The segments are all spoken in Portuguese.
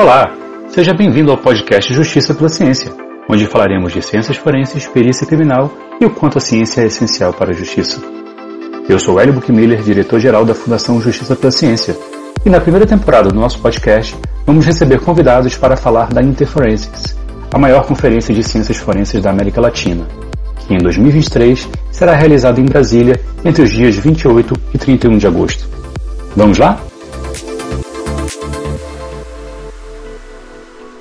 Olá, seja bem-vindo ao podcast Justiça pela Ciência, onde falaremos de ciências forenses, perícia criminal e o quanto a ciência é essencial para a justiça. Eu sou Hélio Buchmiller, diretor-geral da Fundação Justiça pela Ciência, e na primeira temporada do nosso podcast vamos receber convidados para falar da Interforensics, a maior conferência de ciências forenses da América Latina, que em 2023 será realizada em Brasília entre os dias 28 e 31 de agosto. Vamos lá?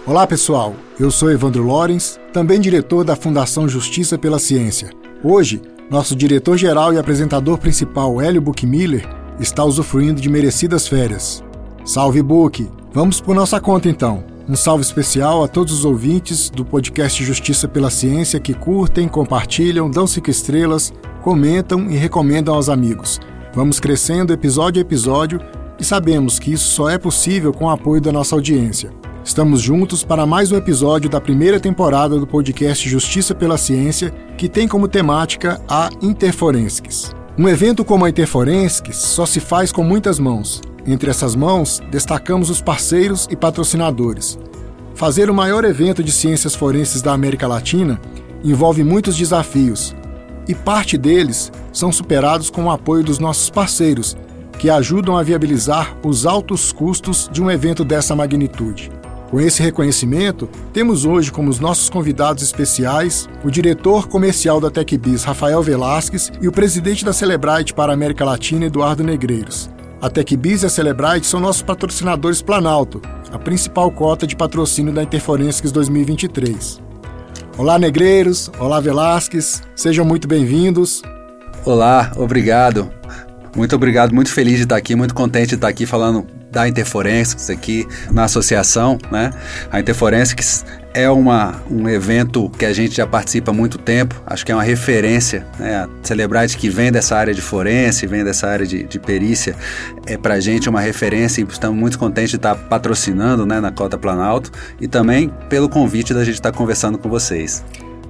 Olá pessoal, eu sou Evandro Lorenz, também diretor da Fundação Justiça pela Ciência. Hoje, nosso diretor-geral e apresentador principal, Hélio Buchmiller, está usufruindo de merecidas férias. Salve Book! Vamos por nossa conta então. Um salve especial a todos os ouvintes do podcast Justiça pela Ciência que curtem, compartilham, dão cinco estrelas, comentam e recomendam aos amigos. Vamos crescendo episódio a episódio e sabemos que isso só é possível com o apoio da nossa audiência. Estamos juntos para mais um episódio da primeira temporada do podcast Justiça pela Ciência, que tem como temática a Interforensics. Um evento como a Interforensics só se faz com muitas mãos. Entre essas mãos, destacamos os parceiros e patrocinadores. Fazer o maior evento de ciências forenses da América Latina envolve muitos desafios, e parte deles são superados com o apoio dos nossos parceiros, que ajudam a viabilizar os altos custos de um evento dessa magnitude. Com esse reconhecimento, temos hoje como os nossos convidados especiais o diretor comercial da TecBiz, Rafael Velasquez, e o presidente da Celebrite para a América Latina, Eduardo Negreiros. A TecBiz e a Celebrite são nossos patrocinadores Planalto, a principal cota de patrocínio da Interforensics 2023. Olá, Negreiros. Olá, Velasquez. Sejam muito bem-vindos. Olá, obrigado. Muito obrigado, muito feliz de estar aqui, muito contente de estar aqui falando da Interforensics aqui na associação, né? A Interforensics é uma, um evento que a gente já participa há muito tempo, acho que é uma referência, né? A Celebrite que vem dessa área de forense, vem dessa área de, de perícia, é para a gente uma referência e estamos muito contentes de estar patrocinando né, na Cota Planalto e também pelo convite da gente estar conversando com vocês.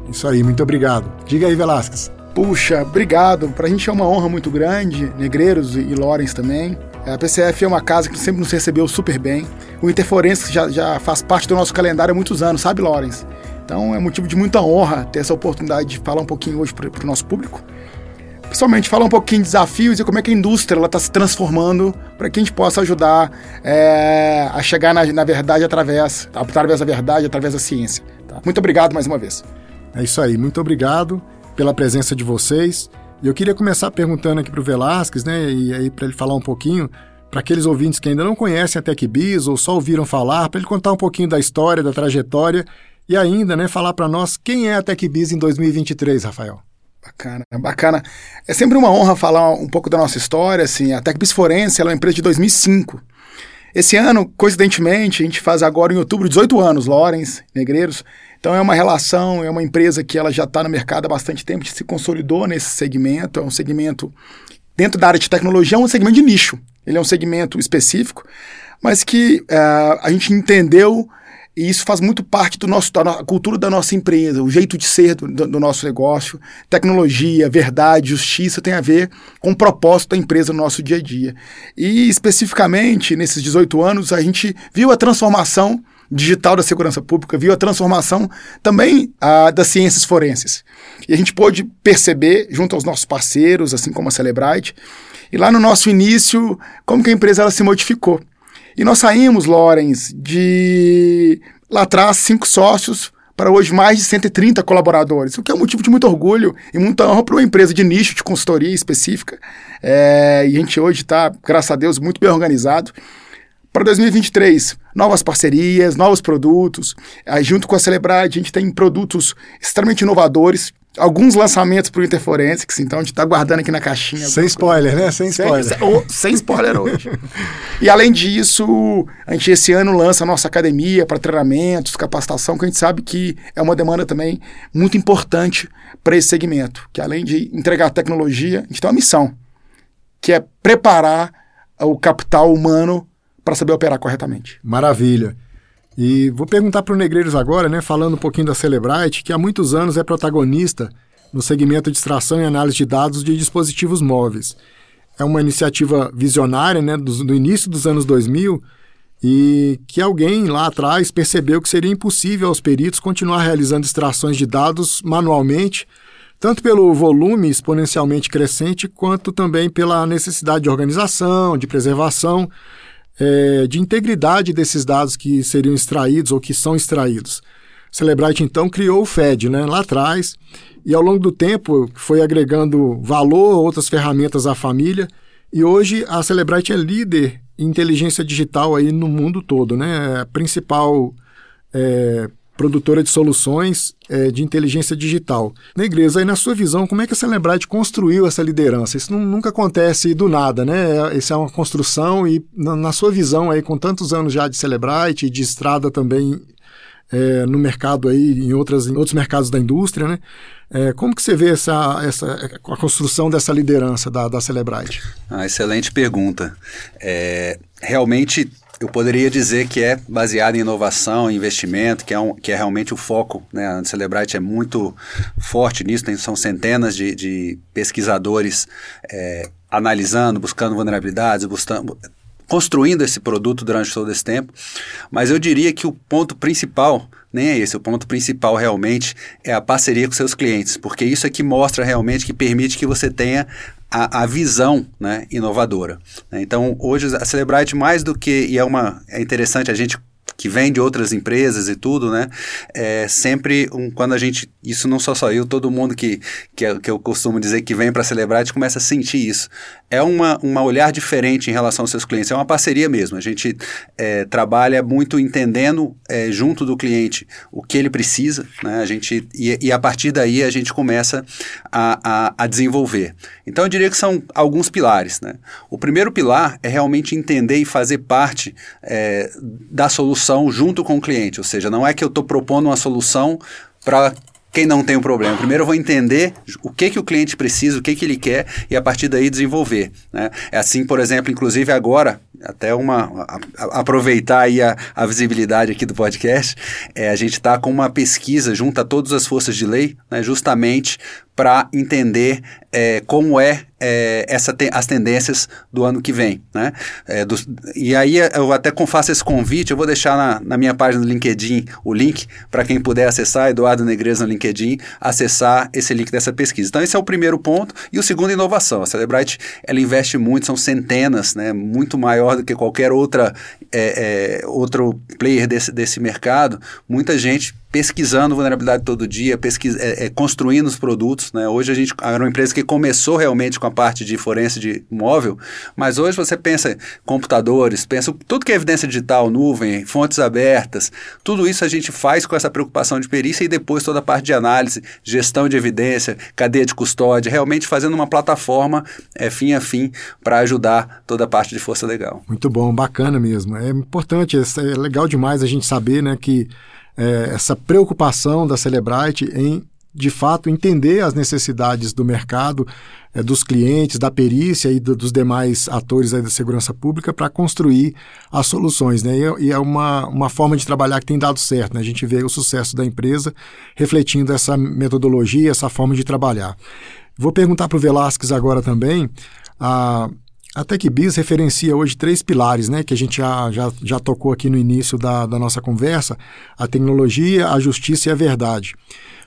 Isso aí, muito obrigado. Diga aí, Velasquez. Puxa, obrigado. Para a gente é uma honra muito grande, Negreiros e Lorenz também. A PCF é uma casa que sempre nos recebeu super bem. O Interforense já, já faz parte do nosso calendário há muitos anos, sabe, Lorenz? Então é motivo de muita honra ter essa oportunidade de falar um pouquinho hoje para o nosso público. Principalmente falar um pouquinho de desafios e como é que a indústria está se transformando para que a gente possa ajudar é, a chegar na, na, verdade através, através da verdade, através da ciência. Tá? Muito obrigado mais uma vez. É isso aí, muito obrigado pela presença de vocês. E eu queria começar perguntando aqui para o Velasquez, né, e aí para ele falar um pouquinho, para aqueles ouvintes que ainda não conhecem a TecBiz ou só ouviram falar, para ele contar um pouquinho da história, da trajetória e ainda, né, falar para nós quem é a TecBiz em 2023, Rafael. Bacana, bacana. É sempre uma honra falar um pouco da nossa história, assim, a TecBiz Forense, é uma empresa de 2005. Esse ano, coincidentemente, a gente faz agora em outubro 18 anos, Lorenz, Negreiros. Então é uma relação, é uma empresa que ela já está no mercado há bastante tempo, se consolidou nesse segmento, é um segmento dentro da área de tecnologia, é um segmento de nicho. Ele é um segmento específico, mas que uh, a gente entendeu e isso faz muito parte do nosso, da cultura da nossa empresa, o jeito de ser do, do, nosso negócio. Tecnologia, verdade, justiça tem a ver com o propósito da empresa no nosso dia a dia. E especificamente, nesses 18 anos, a gente viu a transformação digital da segurança pública, viu a transformação também a, das ciências forenses. E a gente pôde perceber, junto aos nossos parceiros, assim como a Celebrite, e lá no nosso início, como que a empresa ela se modificou. E nós saímos, Lorenz, de lá atrás, cinco sócios para hoje mais de 130 colaboradores, o que é um motivo de muito orgulho e muita honra para uma empresa de nicho, de consultoria específica. É, e a gente hoje está, graças a Deus, muito bem organizado. Para 2023, novas parcerias, novos produtos. Aí, junto com a Celebrade, a gente tem produtos extremamente inovadores, alguns lançamentos para o Interforensics, então a gente está guardando aqui na caixinha. Sem spoiler, né? Sem spoiler. Sem, sem, sem spoiler hoje. e além disso, a gente esse ano lança a nossa academia para treinamentos, capacitação, que a gente sabe que é uma demanda também muito importante para esse segmento, que além de entregar tecnologia, a gente tem uma missão, que é preparar o capital humano para saber operar corretamente. Maravilha. E vou perguntar para o Negreiros agora, né, falando um pouquinho da Celebrite, que há muitos anos é protagonista no segmento de extração e análise de dados de dispositivos móveis. É uma iniciativa visionária né, do, do início dos anos 2000 e que alguém lá atrás percebeu que seria impossível aos peritos continuar realizando extrações de dados manualmente, tanto pelo volume exponencialmente crescente, quanto também pela necessidade de organização, de preservação, é, de integridade desses dados que seriam extraídos ou que são extraídos. Celebrite então criou o FED né, lá atrás e ao longo do tempo foi agregando valor, outras ferramentas à família e hoje a Celebrite é líder em inteligência digital aí no mundo todo, né? É a principal é, produtora de soluções é, de inteligência digital. Negreza, aí na sua visão, como é que a Celebrite construiu essa liderança? Isso não, nunca acontece do nada, né? Isso é uma construção e na, na sua visão aí, com tantos anos já de Celebrite e de estrada também é, no mercado aí, em, outras, em outros mercados da indústria, né? É, como que você vê essa, essa, a construção dessa liderança da, da Celebrite? Ah, excelente pergunta. É, realmente eu poderia dizer que é baseado em inovação, investimento, que é, um, que é realmente o foco. Né? A Celebrite é muito forte nisso, tem, são centenas de, de pesquisadores é, analisando, buscando vulnerabilidades, buscando, construindo esse produto durante todo esse tempo. Mas eu diria que o ponto principal nem é esse. O ponto principal realmente é a parceria com seus clientes, porque isso é que mostra realmente que permite que você tenha a, a visão né, inovadora. Então, hoje a Celebrite, mais do que, e é, uma, é interessante a gente que vem de outras empresas e tudo, né? É sempre um, quando a gente, isso não só eu, todo mundo que, que, que eu costumo dizer que vem para celebrar, a gente começa a sentir isso. É uma, uma olhar diferente em relação aos seus clientes, é uma parceria mesmo. A gente é, trabalha muito entendendo é, junto do cliente o que ele precisa, né? A gente, e, e a partir daí a gente começa a, a, a desenvolver. Então eu diria que são alguns pilares, né? O primeiro pilar é realmente entender e fazer parte é, da solução solução junto com o cliente, ou seja, não é que eu estou propondo uma solução para quem não tem o um problema. Primeiro eu vou entender o que, que o cliente precisa, o que, que ele quer e a partir daí desenvolver. Né? É assim, por exemplo, inclusive agora, até uma a, a, aproveitar aí a, a, visibilidade aqui do podcast, é, a gente está com uma pesquisa junto a todas as forças de lei, né, justamente para entender é, como é, é essa te, as tendências do ano que vem. Né? É, do, e aí eu até faço esse convite, eu vou deixar na, na minha página do LinkedIn o link para quem puder acessar, Eduardo Negres no LinkedIn, acessar esse link dessa pesquisa. Então esse é o primeiro ponto. E o segundo, inovação. A Celebrite ela investe muito, são centenas, né, muito maior do que qualquer outra, é, é outro player desse, desse mercado. Muita gente pesquisando vulnerabilidade todo dia, pesquisa, é, é, construindo os produtos. Né? Hoje a gente era uma empresa que começou realmente com a parte de forense de móvel, mas hoje você pensa computadores, pensa tudo que é evidência digital, nuvem, fontes abertas, tudo isso a gente faz com essa preocupação de perícia e depois toda a parte de análise, gestão de evidência, cadeia de custódia, realmente fazendo uma plataforma é, fim a fim para ajudar toda a parte de força legal. Muito bom, bacana mesmo. É importante, é legal demais a gente saber né, que é, essa preocupação da Celebrite em, de fato, entender as necessidades do mercado, é, dos clientes, da perícia e do, dos demais atores da segurança pública para construir as soluções. Né? E, e, é uma, uma forma de trabalhar que tem dado certo. Né? A gente vê o sucesso da empresa refletindo essa metodologia, essa forma de trabalhar. Vou perguntar para o Velasquez agora também. A, a TechBiz referencia hoje três pilares, né, que a gente já, já, já tocou aqui no início da, da nossa conversa: a tecnologia, a justiça e a verdade.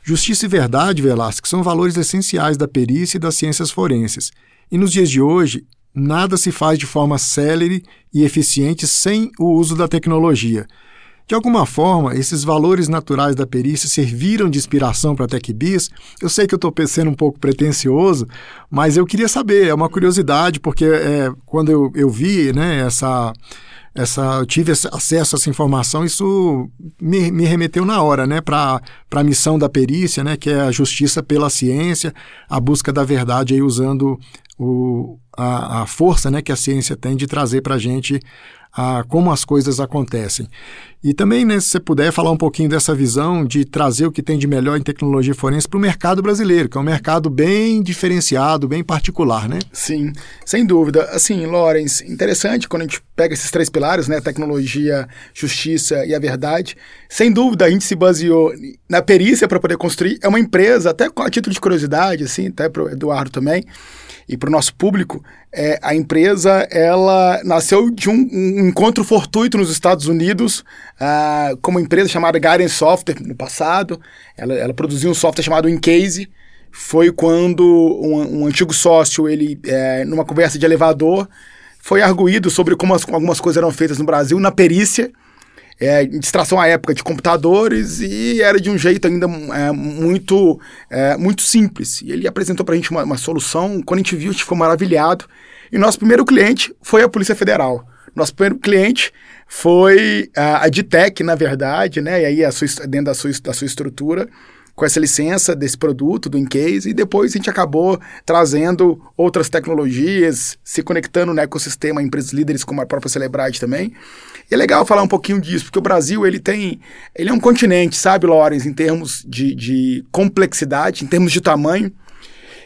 Justiça e verdade, Velasquez, são valores essenciais da perícia e das ciências forenses. E nos dias de hoje, nada se faz de forma célere e eficiente sem o uso da tecnologia. De alguma forma, esses valores naturais da perícia serviram de inspiração para a TechBiz. Eu sei que eu estou sendo um pouco pretencioso, mas eu queria saber, é uma curiosidade, porque é, quando eu, eu vi né, essa, essa, eu tive acesso a essa informação, isso me, me remeteu na hora né, para a missão da perícia, né, que é a justiça pela ciência, a busca da verdade, aí, usando o, a, a força né, que a ciência tem de trazer para a gente a, como as coisas acontecem. E também, né, se você puder falar um pouquinho dessa visão de trazer o que tem de melhor em tecnologia forense para o mercado brasileiro, que é um mercado bem diferenciado, bem particular, né? Sim, sem dúvida. Assim, Lawrence, interessante quando a gente pega esses três pilares, né, tecnologia, justiça e a verdade. Sem dúvida, a gente se baseou na perícia para poder construir. É uma empresa, até com a título de curiosidade, assim, até para o Eduardo também e para o nosso público, é, a empresa ela nasceu de um, um encontro fortuito nos Estados Unidos uh, com uma empresa chamada Guardian Software no passado. Ela, ela produziu um software chamado Incase. Foi quando um, um antigo sócio, ele, é, numa conversa de elevador, foi arguído sobre como as, algumas coisas eram feitas no Brasil na perícia é, distração à época de computadores e era de um jeito ainda é, muito, é, muito simples. E ele apresentou para a gente uma, uma, solução. Quando a gente viu, a gente ficou maravilhado. E nosso primeiro cliente foi a Polícia Federal. Nosso primeiro cliente foi a, a Ditec, na verdade, né? E aí a sua, dentro da sua, da sua estrutura com essa licença desse produto, do Incase, e depois a gente acabou trazendo outras tecnologias, se conectando no ecossistema, empresas líderes como a própria Celebrite também. E é legal falar um pouquinho disso, porque o Brasil, ele tem, ele é um continente, sabe, Lorenz, em termos de, de complexidade, em termos de tamanho,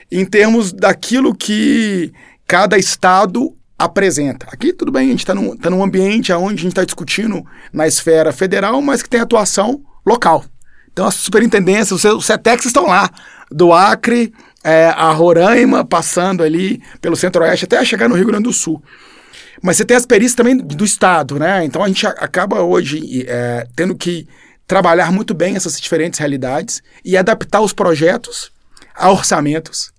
em termos daquilo que cada estado apresenta. Aqui, tudo bem, a gente está num, tá num ambiente onde a gente está discutindo na esfera federal, mas que tem atuação local. Então, as superintendências, os CETEX estão lá, do Acre é, a Roraima, passando ali pelo Centro-Oeste até chegar no Rio Grande do Sul. Mas você tem as perícias também do Estado, né? Então a gente acaba hoje é, tendo que trabalhar muito bem essas diferentes realidades e adaptar os projetos a orçamentos,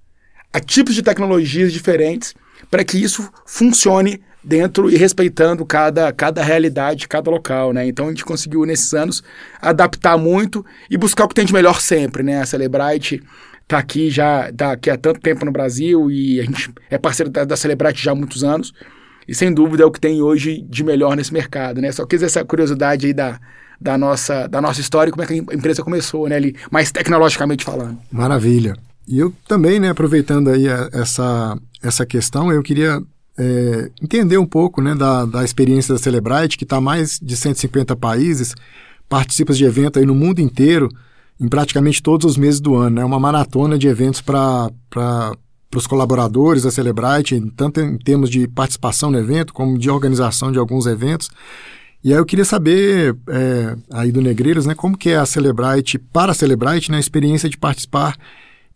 a tipos de tecnologias diferentes, para que isso funcione dentro e respeitando cada, cada realidade, cada local, né? Então a gente conseguiu nesses anos adaptar muito e buscar o que tem de melhor sempre, né? A Celebrite está aqui já tá aqui há tanto tempo no Brasil e a gente é parceiro da, da Celebrite já há muitos anos e sem dúvida é o que tem hoje de melhor nesse mercado, né? Só quis essa curiosidade aí da, da nossa, da nossa história, como é que a empresa começou, né, ali, mais tecnologicamente falando. Maravilha. E eu também, né, aproveitando aí essa, essa questão, eu queria é, entender um pouco né, da, da experiência da Celebrite, que está mais de 150 países, participa de evento aí no mundo inteiro, em praticamente todos os meses do ano. É né, uma maratona de eventos para os colaboradores da Celebrite, tanto em termos de participação no evento, como de organização de alguns eventos. E aí eu queria saber, é, aí do Negreiros, né, como que é a Celebrite, para a Celebrite, né, a experiência de participar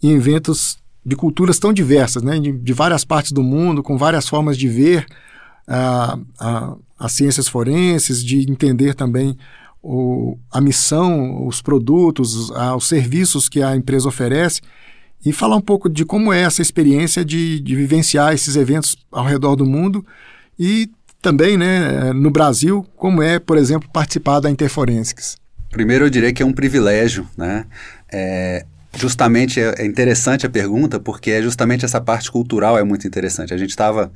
em eventos de culturas tão diversas, né, de, de, várias partes do mundo, com várias formas de ver uh, as ciências forenses, de entender também o, a missão, os produtos, uh, os serviços que a empresa oferece e falar um pouco de como é essa experiência de, de vivenciar esses eventos ao redor do mundo e também, né, no Brasil, como é, por exemplo, participar da Interforensics. Primeiro eu diria que é um privilégio, né? É, justamente é, é interessante a pergunta porque é justamente essa parte cultural é muito interessante. A gente estava,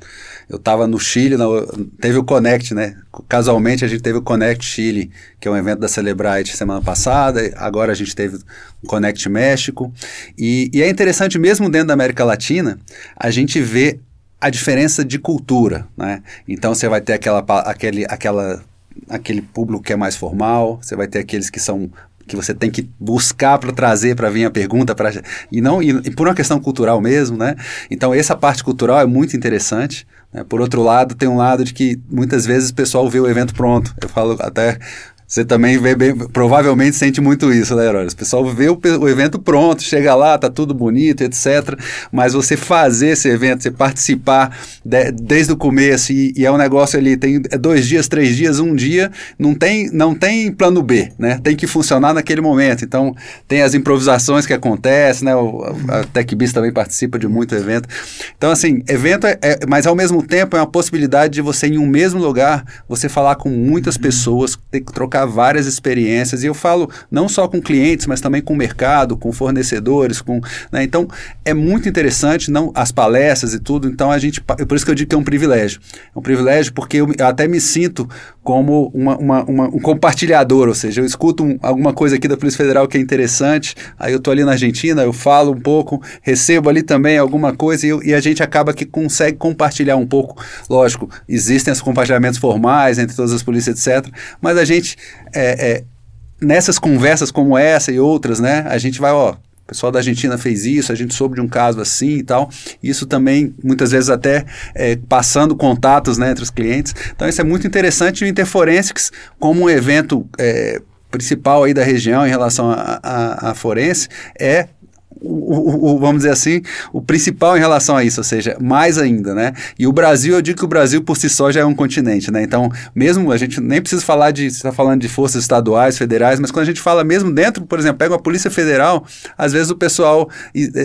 eu estava no Chile, teve o Connect, né? Casualmente a gente teve o Connect Chile, que é um evento da Celebrite semana passada. Agora a gente teve o Connect México e, e é interessante mesmo dentro da América Latina a gente vê a diferença de cultura, né? Então você vai ter aquela, aquele, aquela aquele público que é mais formal, você vai ter aqueles que são que você tem que buscar para trazer para vir a pergunta para e não e, e, por uma questão cultural mesmo, né? Então essa parte cultural é muito interessante. Né? Por outro lado, tem um lado de que muitas vezes o pessoal vê o evento pronto. Eu falo até você também vê bem, provavelmente sente muito isso, né, Heróis? O pessoal vê o, o, evento pronto, chega lá, tá tudo bonito, etc. Mas você fazer esse evento, você participar de, desde o começo e, e, é um negócio ali, tem é dois dias, três dias, um dia, não tem, não tem plano B, né? Tem que funcionar naquele momento. Então, tem as improvisações que acontecem, né? O, a TechBiz também participa de muito evento. Então, assim, evento é, é, mas ao mesmo tempo é uma possibilidade de você, em um mesmo lugar, você falar com muitas pessoas, ter que trocar trocar várias experiências. E eu falo não só com clientes, mas também com o mercado, com fornecedores, com. Né? Então, é muito interessante, não as palestras e tudo. Então, a gente. É por isso que eu digo que é um privilégio. É um privilégio porque eu, eu até me sinto como uma, uma, uma, um compartilhador, ou seja, eu escuto um, alguma coisa aqui da Polícia Federal que é interessante, aí eu estou ali na Argentina, eu falo um pouco, recebo ali também alguma coisa e, eu, e, a gente acaba que consegue compartilhar um pouco. Lógico, existem os compartilhamentos formais entre todas as polícias, etc., mas a gente é, é, nessas conversas como essa e outras, né, a gente vai, ó, o pessoal da Argentina fez isso, a gente soube de um caso assim e tal. Isso também, muitas vezes, até é, passando contatos né, entre os clientes. Então, isso é muito interessante. O Interforensics, como um evento é, principal aí da região em relação à forense, é o, o, vamos dizer assim, o principal em relação a isso, ou seja, mais ainda, né? E o Brasil, eu digo que o Brasil por si só já é um continente, né? Então, mesmo a gente nem precisa falar de, você está falando de forças estaduais, federais, mas quando a gente fala mesmo dentro, por exemplo, pega uma Polícia Federal, às vezes o pessoal,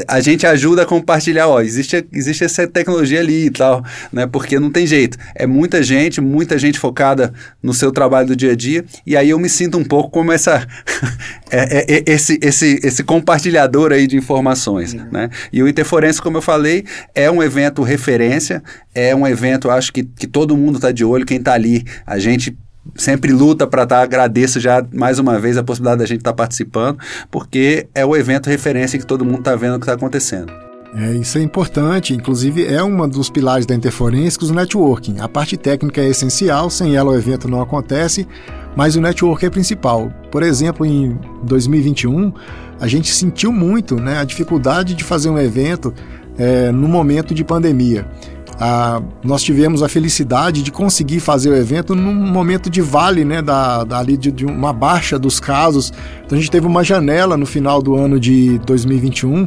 a gente ajuda a compartilhar, ó, existe, existe essa tecnologia ali e tal, né? Porque não tem jeito. É muita gente, muita gente focada no seu trabalho do dia a dia, e aí eu me sinto um pouco como essa, é, é, é, esse, esse, esse compartilhador aí de informações. Uhum. Né? E o Interforense, como eu falei, é um evento referência, é um evento, acho que, que todo mundo está de olho, quem está ali, a gente sempre luta para estar, tá, agradeço já mais uma vez a possibilidade da gente estar tá participando, porque é o evento referência que todo mundo está vendo o que está acontecendo. É, isso é importante, inclusive é um dos pilares da Interforensics, o networking. A parte técnica é essencial, sem ela o evento não acontece, mas o network é principal. Por exemplo, em 2021, a gente sentiu muito né, a dificuldade de fazer um evento é, no momento de pandemia. Ah, nós tivemos a felicidade de conseguir fazer o evento num momento de vale, né, da, da ali de, de, uma baixa dos casos. Então a gente teve uma janela no final do ano de 2021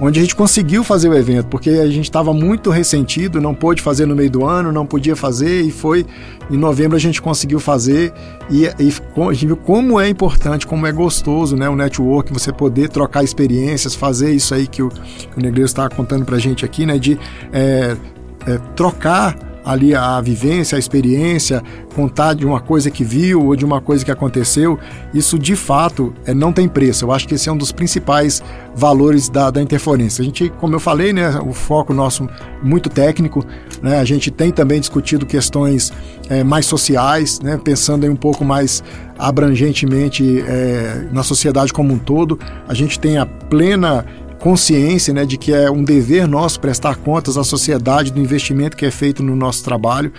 onde a gente conseguiu fazer o evento, porque a gente estava muito ressentido, não pôde fazer no meio do ano, não podia fazer, e foi em novembro a gente conseguiu fazer, e, e a gente viu como é importante, como é gostoso né, o network, você poder trocar experiências, fazer isso aí que o, o Negreiro está contando para a gente aqui, né, de é, é, trocar ali a vivência, a experiência, contar de uma coisa que viu ou de uma coisa que aconteceu, isso de fato é, não tem preço. Eu acho que esse é um dos principais valores da, da interferência. A gente, como eu falei, né, o foco nosso muito técnico, né, a gente tem também discutido questões é, mais sociais, né, pensando em um pouco mais abrangentemente é, na sociedade como um todo. A gente tem a plena consciência né, de que é um dever nosso prestar contas à sociedade do investimento que é feito no nosso trabalho.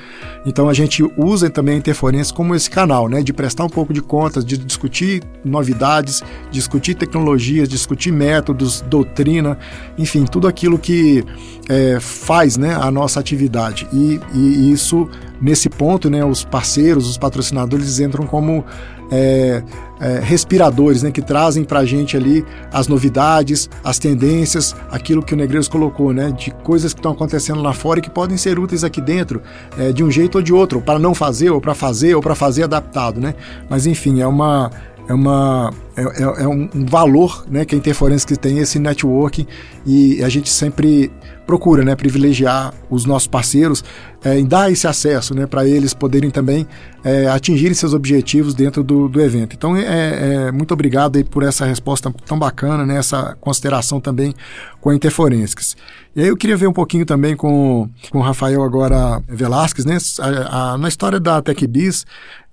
Então a gente usa também a interferência como esse canal, né, de prestar um pouco de contas, de discutir novidades, discutir tecnologias, discutir métodos, doutrina, enfim, tudo aquilo que é, faz né, a nossa atividade. E, e isso, nesse ponto, né, os parceiros, os patrocinadores entram como é, é, respiradores, né, que trazem para a gente ali as novidades, as tendências, aquilo que o Negreiros colocou, né, de coisas que estão acontecendo lá fora e que podem ser úteis aqui dentro, é, de um jeito ou de outro, para não fazer, ou para fazer, ou para fazer adaptado, né? Mas enfim, é uma é, uma, é, é, é um, valor né, que a Interforensic tem, esse networking, e a gente sempre procura né, privilegiar os nossos parceiros é, em dar esse acesso né, para eles poderem também é, atingirem seus objetivos dentro do, do evento. Então, é, é muito obrigado aí por essa resposta tão bacana, né, essa consideração também com a Interforensics. E aí eu queria ver um pouquinho também com, com o Rafael agora Velasquez, né, a, a, na história da TechBiz,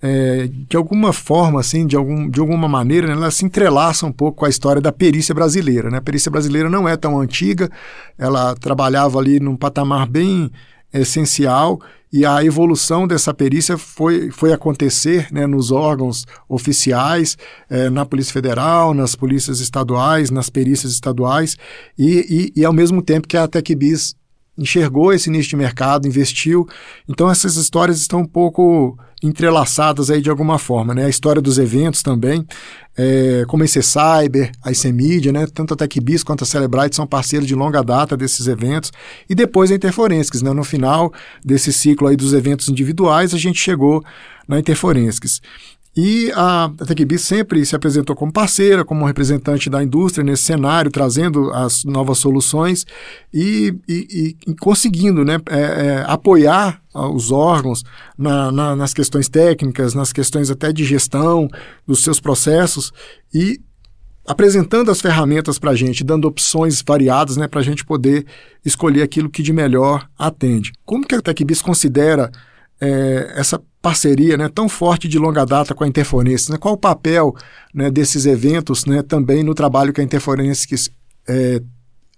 é, de alguma forma, assim, de, algum, de alguma maneira, né, ela se entrelaça um pouco com a história da perícia brasileira. Né? A perícia brasileira não é tão antiga, ela trabalhava ali num patamar bem essencial e a evolução dessa perícia foi, foi acontecer né, nos órgãos oficiais, é, na Polícia Federal, nas polícias estaduais, nas perícias estaduais, e, e, e ao mesmo tempo que a TecBis enxergou esse nicho de mercado, investiu. Então essas histórias estão um pouco entrelaçadas aí de alguma forma, né? A história dos eventos também, é, como a IC Cyber, a IC Media, né? Tanto a TechBiz quanto a Celebrite são parceiros de longa data desses eventos. E depois a Interforensics, né? No final desse ciclo aí dos eventos individuais, a gente chegou na Interforensics. E a TechBiz sempre se apresentou como parceira, como representante da indústria nesse cenário, trazendo as novas soluções e, e, e conseguindo né, é, é, apoiar os órgãos na, na, nas questões técnicas, nas questões até de gestão dos seus processos e apresentando as ferramentas para a gente, dando opções variadas né, para a gente poder escolher aquilo que de melhor atende. Como que a TechBiz considera é, essa parceria né, tão forte de longa data com a Interforense? Né? Qual o papel né, desses eventos né, também no trabalho que a Interforense é,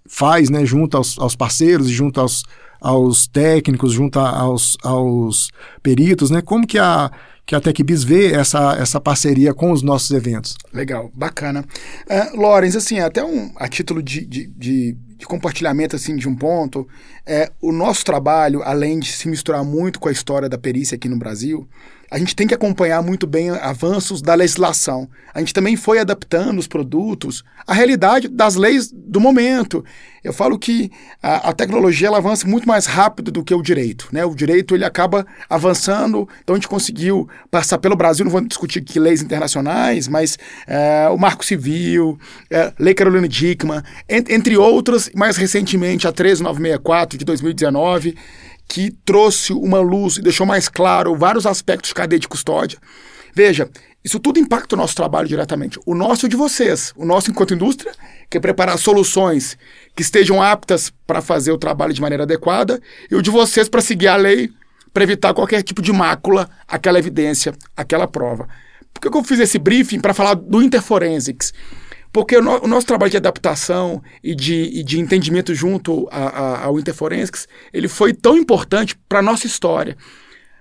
faz né, junto aos, aos parceiros junto aos, aos técnicos, junto aos, aos peritos? Né? Como que a, que a vê essa, essa parceria com os nossos eventos. Legal, bacana. Uh, Lorenz, assim, até um, a título de, de, de, de compartilhamento assim, de um ponto, é, o nosso trabalho, além de se misturar muito com a história da perícia aqui no Brasil, a gente tem que acompanhar muito bem avanços da legislação. A gente também foi adaptando os produtos à realidade das leis do momento. Eu falo que a, a, tecnologia ela avança muito mais rápido do que o direito. Né? O direito ele acaba avançando, então a gente conseguiu passar pelo Brasil, não vou discutir aqui leis internacionais, mas é, o Marco Civil, é, Lei Carolina Dickmann, entre outras, mais recentemente a 13964 de 2019 que trouxe uma luz e deixou mais claro vários aspectos de cadeia de custódia. Veja, isso tudo impacta o nosso trabalho diretamente. O nosso e o de vocês. O nosso enquanto indústria, que é preparar soluções que estejam aptas para fazer o trabalho de maneira adequada, e o de vocês para seguir a lei, para evitar qualquer tipo de mácula, aquela evidência, aquela prova. Por que eu fiz esse briefing para falar do Interforensics? Porque o, no, o, nosso trabalho de adaptação e de, e de entendimento junto a, a, ao Interforensics, ele foi tão importante para a nossa história.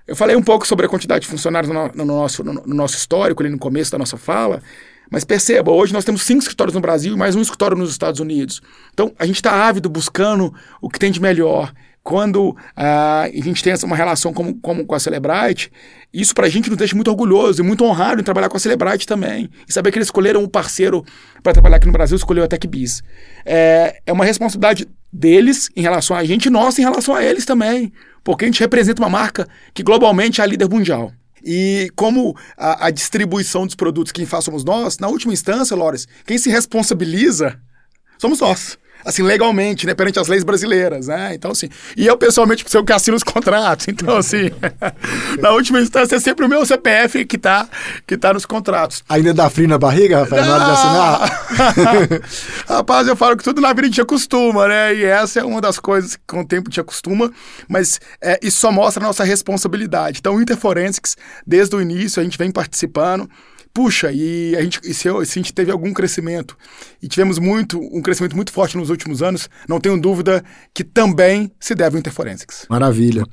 Eu falei um pouco sobre a quantidade de funcionários no, no nosso, no, no, nosso histórico, ali no começo da nossa fala, mas perceba, hoje nós temos cinco escritórios no Brasil e mais um escritório nos Estados Unidos. Então, a gente está ávido buscando o que tem de melhor quando uh, a gente tem uma relação como, como com a Celebrite, isso para a gente nos deixa muito orgulhoso e muito honrado em trabalhar com a Celebrite também. E saber que eles escolheram um parceiro para trabalhar aqui no Brasil, escolheu a TechBiz. É, é uma responsabilidade deles em relação a gente e nossa em relação a eles também. Porque a gente representa uma marca que globalmente é a líder mundial. E como a, a distribuição dos produtos, quem faz somos nós, na última instância, Lores, quem se responsabiliza somos nós assim, legalmente, né, perante as leis brasileiras, né? Então, assim, e eu pessoalmente sou o que assino os contratos. Então, assim, na última instância é sempre o meu CPF que tá, que tá nos contratos. Ainda dá frio na barriga, Rafael, na hora de assinar? Rapaz, eu falo que tudo na vida a gente acostuma, né? E essa é uma das coisas que com o tempo a gente acostuma, mas é, isso só mostra a nossa responsabilidade. Então, o Interforensics, desde o início, a gente vem participando puxa, e a gente, e se, se, a gente teve algum crescimento e tivemos muito, um crescimento muito forte nos últimos anos, não tenho dúvida que também se deve ao Interforensics. Maravilha.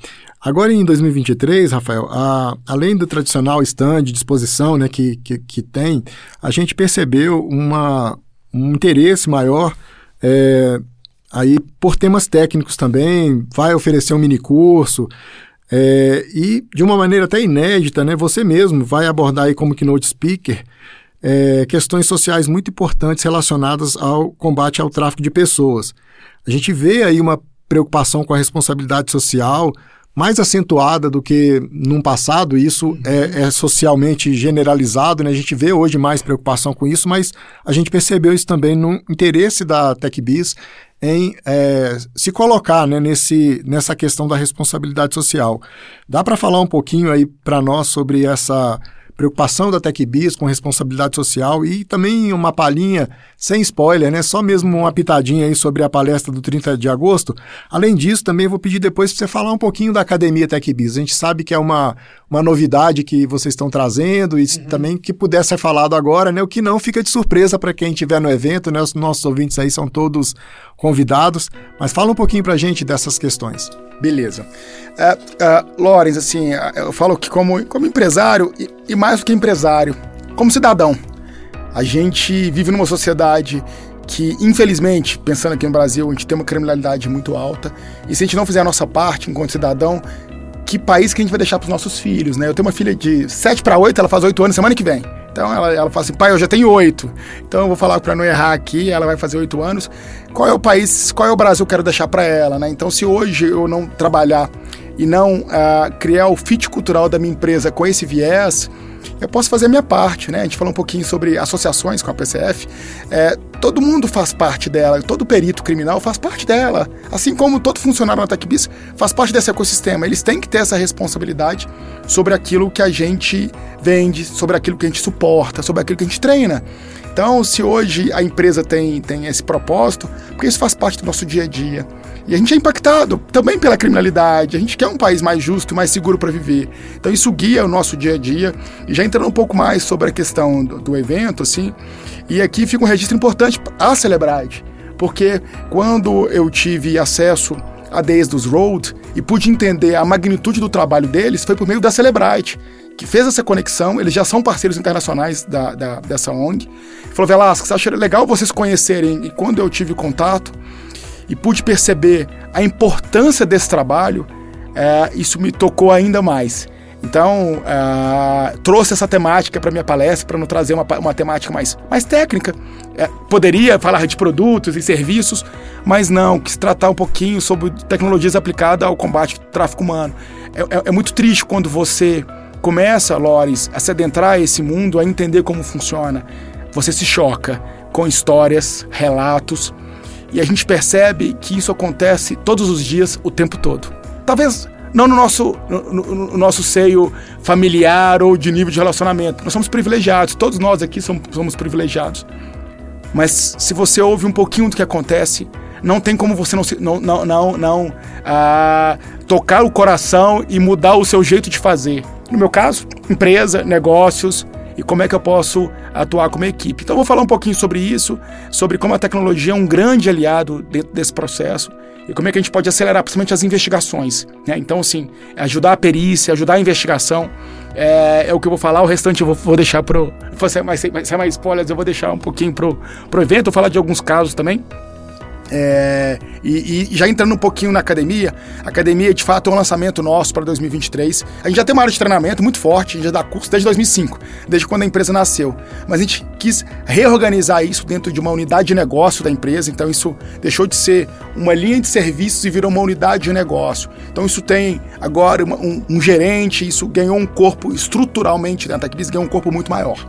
Agora em 2023, Rafael, a, além do tradicional stand de exposição né, que, que, que tem, a gente percebeu uma, um interesse maior é, aí por temas técnicos também, vai oferecer um mini curso. É, e de uma maneira até inédita, né, você mesmo vai abordar aí como keynote speaker é, questões sociais muito importantes relacionadas ao combate ao tráfico de pessoas. A gente vê aí uma preocupação com a responsabilidade social mais acentuada do que num passado, isso uhum. é, é, socialmente generalizado, né? a gente vê hoje mais preocupação com isso, mas a gente percebeu isso também no interesse da TechBiz em é, se colocar né, nesse, nessa questão da responsabilidade social. Dá para falar um pouquinho aí para nós sobre essa preocupação da TecBiz com responsabilidade social e também uma palhinha, sem spoiler, né? Só mesmo uma pitadinha aí sobre a palestra do 30 de agosto. Além disso, também vou pedir depois para você falar um pouquinho da Academia TecBiz. A gente sabe que é uma, uma novidade que vocês estão trazendo e uhum. também que pudesse ser falado agora, né? O que não fica de surpresa para quem estiver no evento, né? Os nossos ouvintes aí são todos convidados. Mas fala um pouquinho para a gente dessas questões. Beleza. Uh, uh, Lorenz, assim, uh, eu falo que como, como empresário, e, e mais do que empresário, como cidadão, a gente vive numa sociedade que, infelizmente, pensando aqui no Brasil, a gente tem uma criminalidade muito alta. E se a gente não fizer a nossa parte enquanto cidadão, que país que a gente vai deixar para os nossos filhos, né? Eu tenho uma filha de 7 para 8, ela faz 8 anos semana que vem. Então ela, ela fala assim, pai, eu já tenho oito. Então eu vou falar para não errar aqui, ela vai fazer oito anos. Qual é o país, qual é o Brasil que eu quero deixar para ela, né? Então se hoje eu não trabalhar e não uh, criar o fit cultural da minha empresa com esse viés, eu posso fazer a minha parte, né? A gente falou um pouquinho sobre associações com a PCF. É, todo mundo faz parte dela, todo perito criminal faz parte dela. Assim como todo funcionário na TechBiz faz parte desse ecossistema. Eles têm que ter essa responsabilidade sobre aquilo que a gente vende, sobre aquilo que a gente suporta, sobre aquilo que a gente treina. Então, se hoje a empresa tem, tem esse propósito, porque isso faz parte do nosso dia a dia. E a gente é impactado também pela criminalidade. A gente quer um país mais justo, mais seguro para viver. Então isso guia o nosso dia a dia. E já entrando um pouco mais sobre a questão do, do evento, assim, e aqui fica um registro importante a Celebrite, porque quando eu tive acesso a Days dos Road e pude entender a magnitude do trabalho deles, foi por meio da Celebrite. que fez essa conexão, eles já são parceiros internacionais da, da dessa ONG. Falou, Velasco, acha legal vocês conhecerem. E quando eu tive contato e pude perceber a importância desse trabalho, é, isso me tocou ainda mais. Então, uh, trouxe essa temática para minha palestra, para não trazer uma, uma temática mais, mais técnica. É, poderia falar de produtos e serviços, mas não, quis tratar um pouquinho sobre tecnologias aplicadas ao combate ao tráfico humano. É, é, é muito triste quando você começa, Lores, a se adentrar a esse mundo, a entender como funciona. Você se choca com histórias, relatos, e a gente percebe que isso acontece todos os dias, o tempo todo. Talvez não no nosso, no, no, nosso seio familiar ou de nível de relacionamento. Nós somos privilegiados, todos nós aqui somos, somos privilegiados. Mas se você ouve um pouquinho do que acontece, não tem como você não, não, não, não, não ah, tocar o coração e mudar o seu jeito de fazer. No meu caso, empresa, negócios e como é que eu posso atuar como equipe. Então, vou falar um pouquinho sobre isso, sobre como a tecnologia é um grande aliado dentro desse processo e como é que a gente pode acelerar principalmente as investigações. Né? Então, assim, ajudar a perícia, ajudar a investigação é, é o que eu vou falar. O restante eu vou, vou deixar para. Se é mais, é mais spoilers, eu vou deixar um pouquinho para o evento, vou falar de alguns casos também. É, e, e, já entrando um pouquinho na academia, a academia de fato é um lançamento nosso para 2023. A gente já tem uma área de treinamento muito forte, a gente já dá curso desde 2005, desde quando a empresa nasceu. Mas a gente quis reorganizar isso dentro de uma unidade de negócio da empresa, então isso deixou de ser uma linha de serviços e virou uma unidade de negócio. Então isso tem agora uma, um, um, gerente, isso ganhou um corpo estruturalmente dentro da Tecbis, ganhou um corpo muito maior.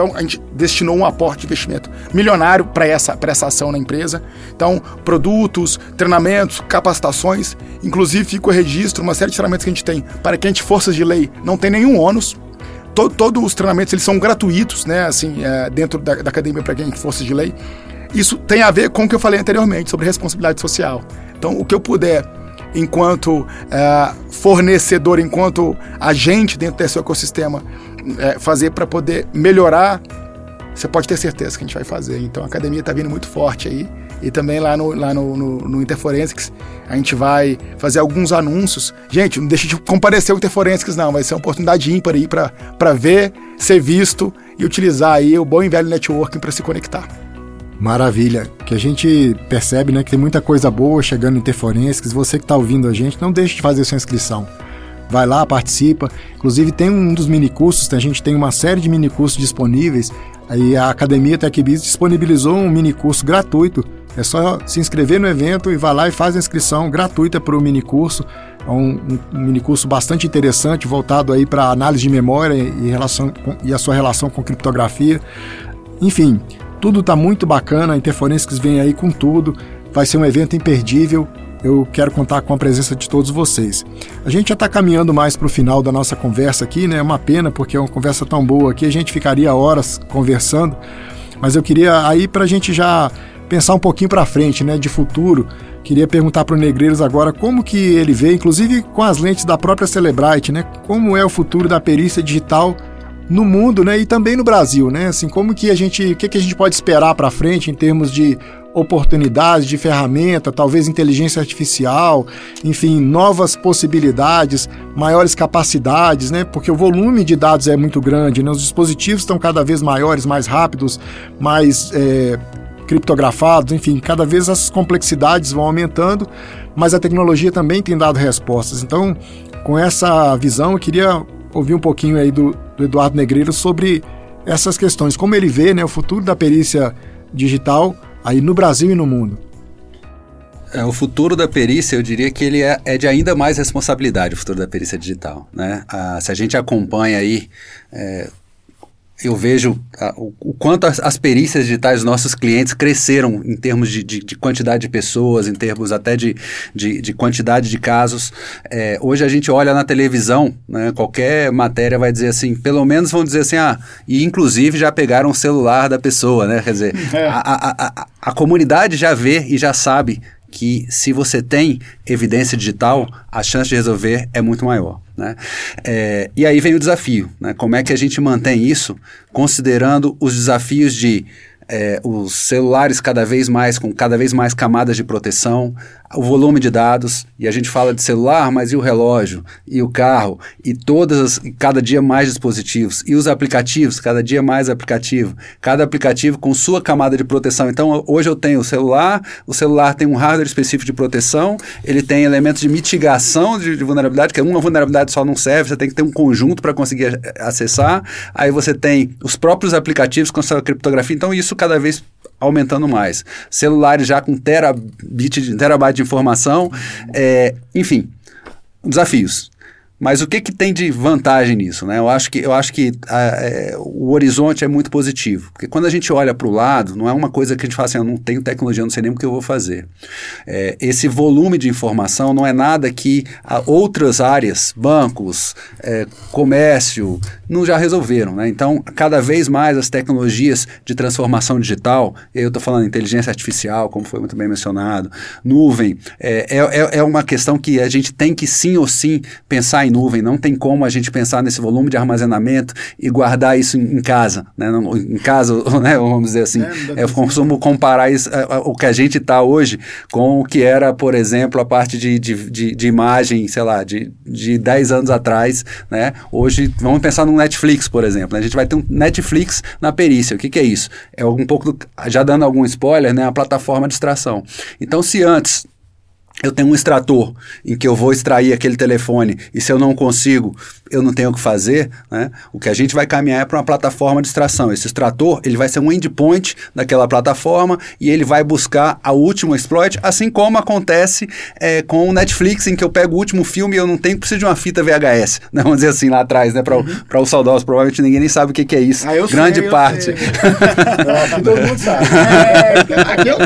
Então a gente destinou um aporte de investimento milionário para essa, essa ação na empresa. Então, produtos, treinamentos, capacitações, inclusive fica o registro, uma série de treinamentos que a gente tem para quem é de forças de lei não tem nenhum ônus. Todo, todos os treinamentos eles são gratuitos, né? Assim, é, dentro da, da academia para quem é de forças de lei. Isso tem a ver com o que eu falei anteriormente sobre responsabilidade social. Então, o que eu puder enquanto é, fornecedor, enquanto agente dentro desse ecossistema, é, fazer para poder melhorar, você pode ter certeza que a gente vai fazer. Então a academia está vindo muito forte aí. E também lá no, lá no, no, no Interforensics a gente vai fazer alguns anúncios. Gente, não deixe de comparecer o Interforensics não, vai ser uma oportunidade ímpar aí para ver, ser visto e utilizar aí o bom e velho networking para se conectar. Maravilha. Que a gente percebe né, que tem muita coisa boa chegando no Interforensics. Você que está ouvindo a gente, não deixe de fazer sua inscrição. Vai lá, participa. Inclusive tem um dos minicursos, a gente tem uma série de minicursos disponíveis. Aí a Academia TechBiz disponibilizou um minicurso gratuito. É só se inscrever no evento e vai lá e faz a inscrição gratuita para o minicurso. É um, um minicurso bastante interessante, voltado aí para análise de memória e, relação, e a sua relação com criptografia. Enfim, tudo está muito bacana, a Interforensics vem aí com tudo. Vai ser um evento imperdível. Eu quero contar com a presença de todos vocês. A gente já está caminhando mais para o final da nossa conversa aqui, né? É uma pena porque é uma conversa tão boa aqui, a gente ficaria horas conversando. Mas eu queria aí para a gente já pensar um pouquinho para frente, né? De futuro. Queria perguntar para o Negreiros agora como que ele vê, inclusive com as lentes da própria Celebrite, né? Como é o futuro da perícia digital no mundo, né, e também no Brasil, né? Assim, como que a gente, o que, que a gente pode esperar para frente em termos de oportunidades, de ferramenta, talvez inteligência artificial, enfim, novas possibilidades, maiores capacidades, né? Porque o volume de dados é muito grande, né? Os dispositivos estão cada vez maiores, mais rápidos, mais é, criptografados, enfim, cada vez as complexidades vão aumentando, mas a tecnologia também tem dado respostas. Então, com essa visão, eu queria ouvir um pouquinho aí do, do Eduardo Negreiro sobre essas questões, como ele vê né, o futuro da perícia digital aí no Brasil e no mundo. É, o futuro da perícia, eu diria que ele é, é, de ainda mais responsabilidade, o futuro da perícia digital. Né? Ah, se a gente acompanha aí é, eu vejo a, o, o, quanto as, as, perícias digitais dos nossos clientes cresceram em termos de, de, de quantidade de pessoas, em termos até de, de, de quantidade de casos. É, hoje a gente olha na televisão, né, qualquer matéria vai dizer assim, pelo menos vão dizer assim, ah, e inclusive já pegaram o celular da pessoa, né? Quer dizer, é. a, a, a, a comunidade já vê e já sabe que se você tem evidência digital, a chance de resolver é muito maior. Né? É, e aí vem o desafio, né? como é que a gente mantém isso, considerando os desafios de é, os celulares cada vez mais com cada vez mais camadas de proteção, o volume de dados, e a gente fala de celular, mas e o relógio, e o carro, e todas, e cada dia mais dispositivos, e os aplicativos, cada dia mais aplicativo, cada aplicativo com sua camada de proteção. Então, hoje eu tenho o celular, o celular tem um hardware específico de proteção, ele tem elementos de mitigação de, de vulnerabilidade, que uma vulnerabilidade só não serve, você tem que ter um conjunto para conseguir acessar. Aí você tem os próprios aplicativos com sua criptografia, então isso cada vez aumentando mais. Celulares já com terabit, terabyte de informação, é, enfim, desafios. Mas o que, que tem de vantagem nisso? Né? Eu acho que, eu acho que a, é, o horizonte é muito positivo. Porque quando a gente olha para o lado, não é uma coisa que a gente fala assim, eu não tenho tecnologia, não sei nem o que eu vou fazer. É, esse volume de informação não é nada que outras áreas, bancos, é, comércio, não já resolveram. Né? Então, cada vez mais as tecnologias de transformação digital, eu estou falando inteligência artificial, como foi muito bem mencionado, nuvem, é, é, é, é uma questão que a gente tem que sim ou sim pensar em em nuvem, não tem como a gente pensar nesse volume de armazenamento e guardar isso em, em casa, né? Não, em casa, né? vamos dizer assim, é, eu consumo comparar isso, a, a, o que a gente está hoje com o que era, por exemplo, a parte de, de, de, de, imagem, sei lá, de, de 10 anos atrás, né? Hoje, vamos pensar no Netflix, por exemplo, né? a gente vai ter um Netflix na perícia, o que, que é isso? É um pouco, do, já dando algum spoiler, né? A plataforma de extração. Então, se antes eu tenho um extrator em que eu vou extrair aquele telefone e se eu não consigo, eu não tenho o que fazer, né? O que a gente vai caminhar é para uma plataforma de extração. Esse extrator, ele vai ser um endpoint daquela plataforma e ele vai buscar a última exploit, assim como acontece é, com o Netflix, em que eu pego o último filme e eu não tenho que precisar de uma fita VHS, né? Vamos dizer assim, lá atrás, né? Para uhum. os saudosos, provavelmente ninguém nem sabe o que, que é isso. Ah, Grande sei, parte. todo mundo sabe. É, aqui eu...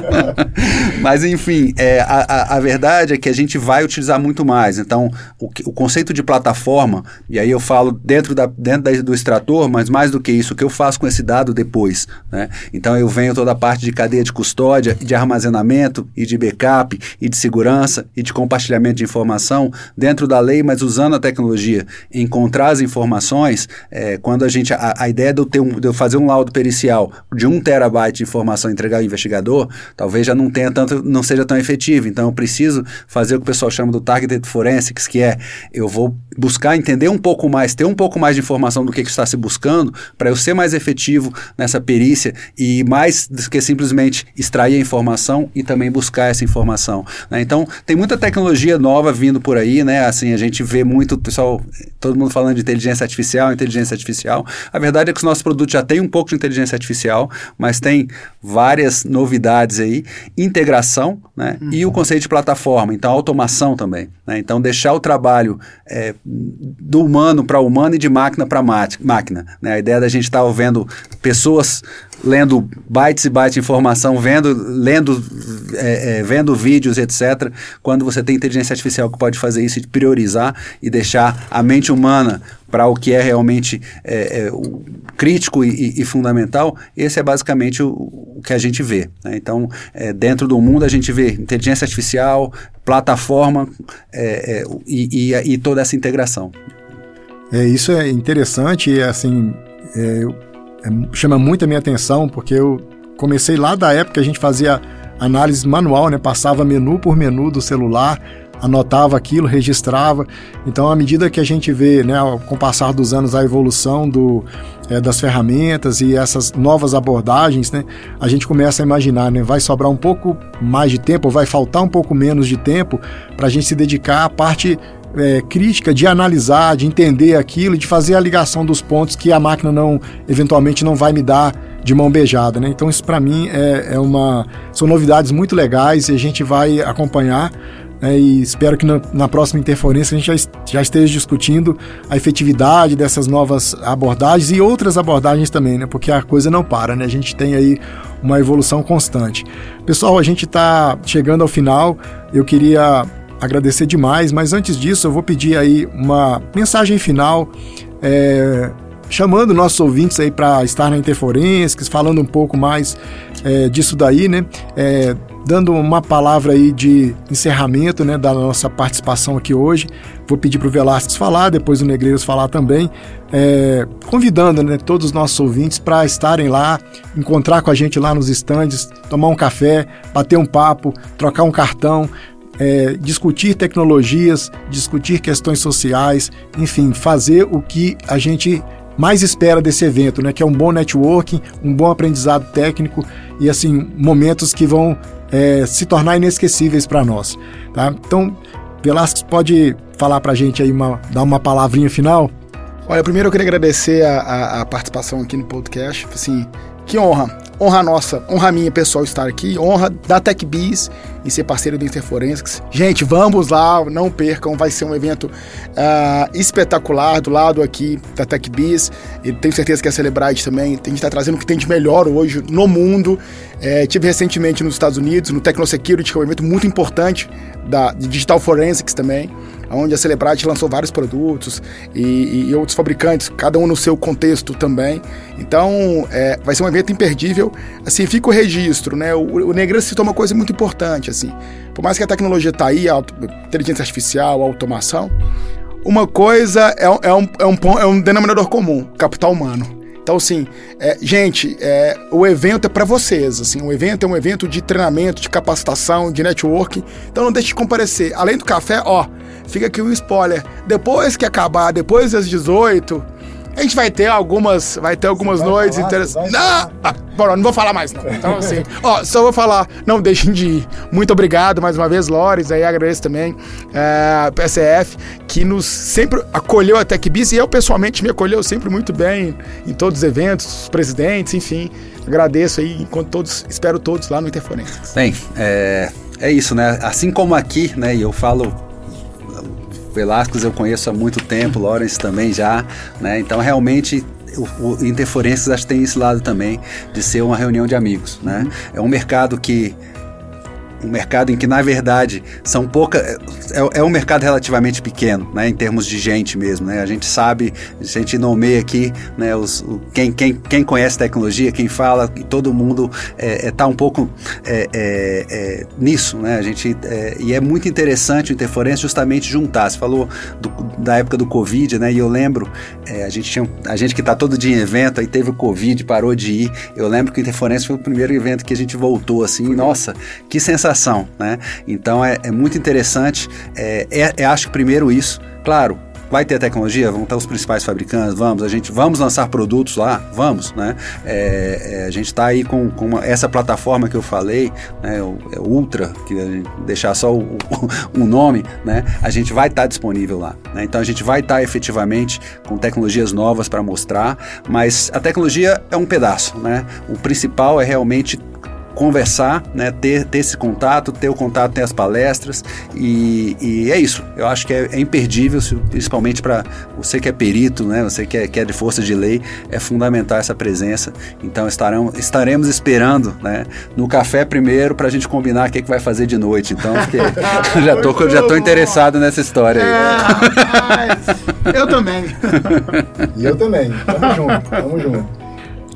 Mas, enfim, é, a, a, verdade é que a gente vai utilizar muito mais. Então, o, o conceito de plataforma e aí eu falo dentro, da, dentro da, do extrator, mas mais do que isso, o que eu faço com esse dado depois. Né? Então eu venho toda a parte de cadeia de custódia, de armazenamento e de backup e de segurança e de compartilhamento de informação dentro da lei, mas usando a tecnologia. Encontrar as informações, é, quando a gente. A, a ideia de eu, um, de eu fazer um laudo pericial de um terabyte de informação entregar ao investigador, talvez já não tenha tanto, não seja tão efetivo. Então eu preciso fazer o que o pessoal chama do targeted forensics, que é eu vou buscar entender um pouco mais, ter um pouco mais de informação do que, que está se buscando, para eu ser mais efetivo nessa perícia e mais do que simplesmente extrair a informação e também buscar essa informação. Né? Então, tem muita tecnologia nova vindo por aí, né? Assim, a gente vê muito, pessoal, todo mundo falando de inteligência artificial, inteligência artificial. A verdade é que os nossos produtos já têm um pouco de inteligência artificial, mas tem várias novidades aí, integração, né? Uhum. E o conceito de plataforma, então automação também. Né? Então, deixar o trabalho é, do humano para humano e de máquina para máquina. Né? A ideia da gente estar tá vendo pessoas lendo bytes e bytes de informação, vendo, lendo, é, é, vendo vídeos, etc. Quando você tem inteligência artificial que pode fazer isso e priorizar e deixar a mente humana para o que é realmente é, é crítico e, e, fundamental, esse é basicamente o, o que a gente vê. Né? Então, é, dentro do mundo a gente vê inteligência artificial, plataforma é, é, e, e, e, toda essa integração. É, isso é interessante, assim, é, chama muito a minha atenção, porque eu comecei lá da época que a gente fazia análise manual, né? passava menu por menu do celular, anotava aquilo, registrava. Então, à medida que a gente vê, né, com o passar dos anos, a evolução do, é, das ferramentas e essas novas abordagens, né, a gente começa a imaginar, né, vai sobrar um pouco mais de tempo, vai faltar um pouco menos de tempo para a gente se dedicar à parte é, crítica de analisar, de entender aquilo, de fazer a ligação dos pontos que a máquina não, eventualmente, não vai me dar de mão beijada, né? Então isso para mim é, é, uma são novidades muito legais e a gente vai acompanhar né, e espero que na, na, próxima interferência a gente já, já, esteja discutindo a efetividade dessas novas abordagens e outras abordagens também, né? Porque a coisa não para, né? A gente tem aí uma evolução constante. Pessoal, a gente está chegando ao final. Eu queria agradecer demais, mas antes disso eu vou pedir aí uma mensagem final. É, chamando nossos ouvintes aí para estar na Interforensics, falando um pouco mais é, disso daí, né? É, dando uma palavra aí de encerramento né, da nossa participação aqui hoje. Vou pedir para o Velasquez falar, depois o Negreiros falar também, é, convidando né, todos os nossos ouvintes para estarem lá, encontrar com a gente lá nos estandes, tomar um café, bater um papo, trocar um cartão, é, discutir tecnologias, discutir questões sociais, enfim, fazer o que a gente mais espera desse evento, né? Que é um bom networking, um bom aprendizado técnico e assim momentos que vão é, se tornar inesquecíveis para nós, tá? Então, Velasquez pode falar para a gente aí uma, dar uma palavrinha final. Olha, primeiro eu queria agradecer a, a, a participação aqui no podcast, assim, que honra honra nossa, honra minha pessoal estar aqui, honra da TechBiz em ser parceiro do Interforensics. Gente, vamos lá, não percam, vai ser um evento uh, espetacular do lado aqui da TechBiz. E tenho certeza que a Celebrite também, a gente está trazendo o que tem de melhor hoje no mundo. É, tive recentemente nos Estados Unidos, no Technosecurity, que é um evento muito importante da de Digital Forensics também onde a Celebrite lançou vários produtos e, e, outros fabricantes, cada um no seu contexto também. Então, é, vai ser um evento imperdível. Assim, fica o registro, né? O, o se toma uma coisa muito importante, assim. Por mais que a tecnologia está aí, a inteligência artificial, a automação, uma coisa é, é, um, é, um, é um denominador comum, capital humano. Então, assim, é, gente, é, o evento é para vocês. Assim, o evento é um evento de treinamento, de capacitação, de networking. Então, não deixe de comparecer. Além do café, ó, fica aqui um spoiler. Depois que acabar, depois das 18, a gente vai ter algumas, vai ter algumas noites interessantes. Não, ah, bom, não vou falar mais não. Então assim, ó, só vou falar, não deixem de ir. Muito obrigado mais uma vez, Lores, aí agradeço também é, PSF que nos sempre acolheu a TechBiz e eu pessoalmente me acolheu sempre muito bem em todos os eventos, os presidentes, enfim. Agradeço aí, enquanto todos, espero todos lá no Interferências. Bem, é, é isso, né? Assim como aqui, né, e eu falo Velasquez eu conheço há muito tempo, Lawrence também já, né? Então realmente o, o Interforenses acho que tem esse lado também de ser uma reunião de amigos, né? É um mercado que um mercado em que, na verdade, são pouca. É, é, um mercado relativamente pequeno, né, em termos de gente mesmo. Né? A gente sabe, a gente nomeia aqui né, os, o, quem, quem, quem conhece tecnologia, quem fala, e todo mundo está é, é, tá um pouco é, é, é, nisso. Né? A gente, e é muito interessante o Interferência justamente juntar. Você falou do, da época do Covid, né? e eu lembro, a, gente tinha, a gente que está todo dia em evento, aí teve o Covid, parou de ir. Eu lembro que o Interferência foi o primeiro evento que a gente voltou assim, nossa, que sensação né? Então é, é muito interessante. É, é, é, acho que primeiro isso, claro, vai ter a tecnologia, vão estar os principais fabricantes, vamos, a gente vamos lançar produtos lá, vamos, né? É, é, a gente está aí com, com uma, essa plataforma que eu falei, né, o, Ultra, que deixar só o, o, o, nome, né? A gente vai estar tá disponível lá, né? Então a gente vai estar tá efetivamente com tecnologias novas para mostrar, mas a tecnologia é um pedaço, né? O principal é realmente conversar, né, ter, ter esse contato, ter o contato, ter as palestras e, e é isso. Eu acho que é, é imperdível, principalmente para você que é perito, né, você que é, que é de força de lei, é fundamental essa presença. Então estarão, estaremos esperando né, no café primeiro para a gente combinar o que, é que vai fazer de noite. Então, porque já tô, já tô interessado nessa história aí. É, eu também. e eu também. Tamo junto, tamo junto.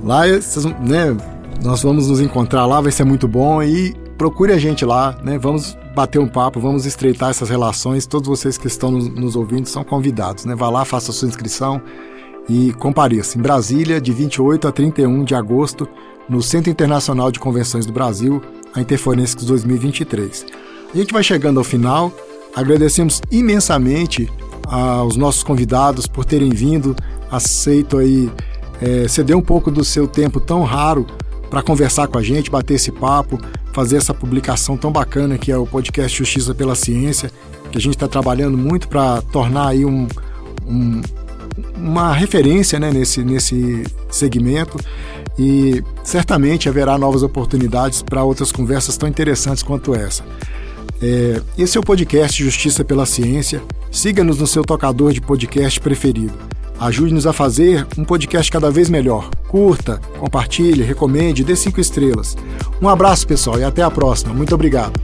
Lá, vocês, né, nós vamos nos encontrar lá, vai ser muito bom e procure a gente lá, né? Vamos bater um papo, vamos estreitar essas relações. Todos vocês que estão nos, ouvindo são convidados, né? Vá lá, faça a sua inscrição e compareça. Em Brasília, de 28 a 31 de agosto, no Centro Internacional de Convenções do Brasil, a Interforensics 2023. A gente vai chegando ao final. Agradecemos imensamente aos nossos convidados por terem vindo, aceito aí é, ceder um pouco do seu tempo tão raro para conversar com a gente, bater esse papo, fazer essa publicação tão bacana que é o podcast Justiça pela Ciência, que a gente está trabalhando muito para tornar aí um, um, uma referência né, nesse, nesse segmento e certamente haverá novas oportunidades para outras conversas tão interessantes quanto essa. É, esse é o podcast Justiça pela Ciência. Siga-nos no seu tocador de podcast preferido. Ajude-nos a fazer um podcast cada vez melhor. Curta, compartilhe, recomende, dê cinco estrelas. Um abraço, pessoal, e até a próxima. Muito obrigado.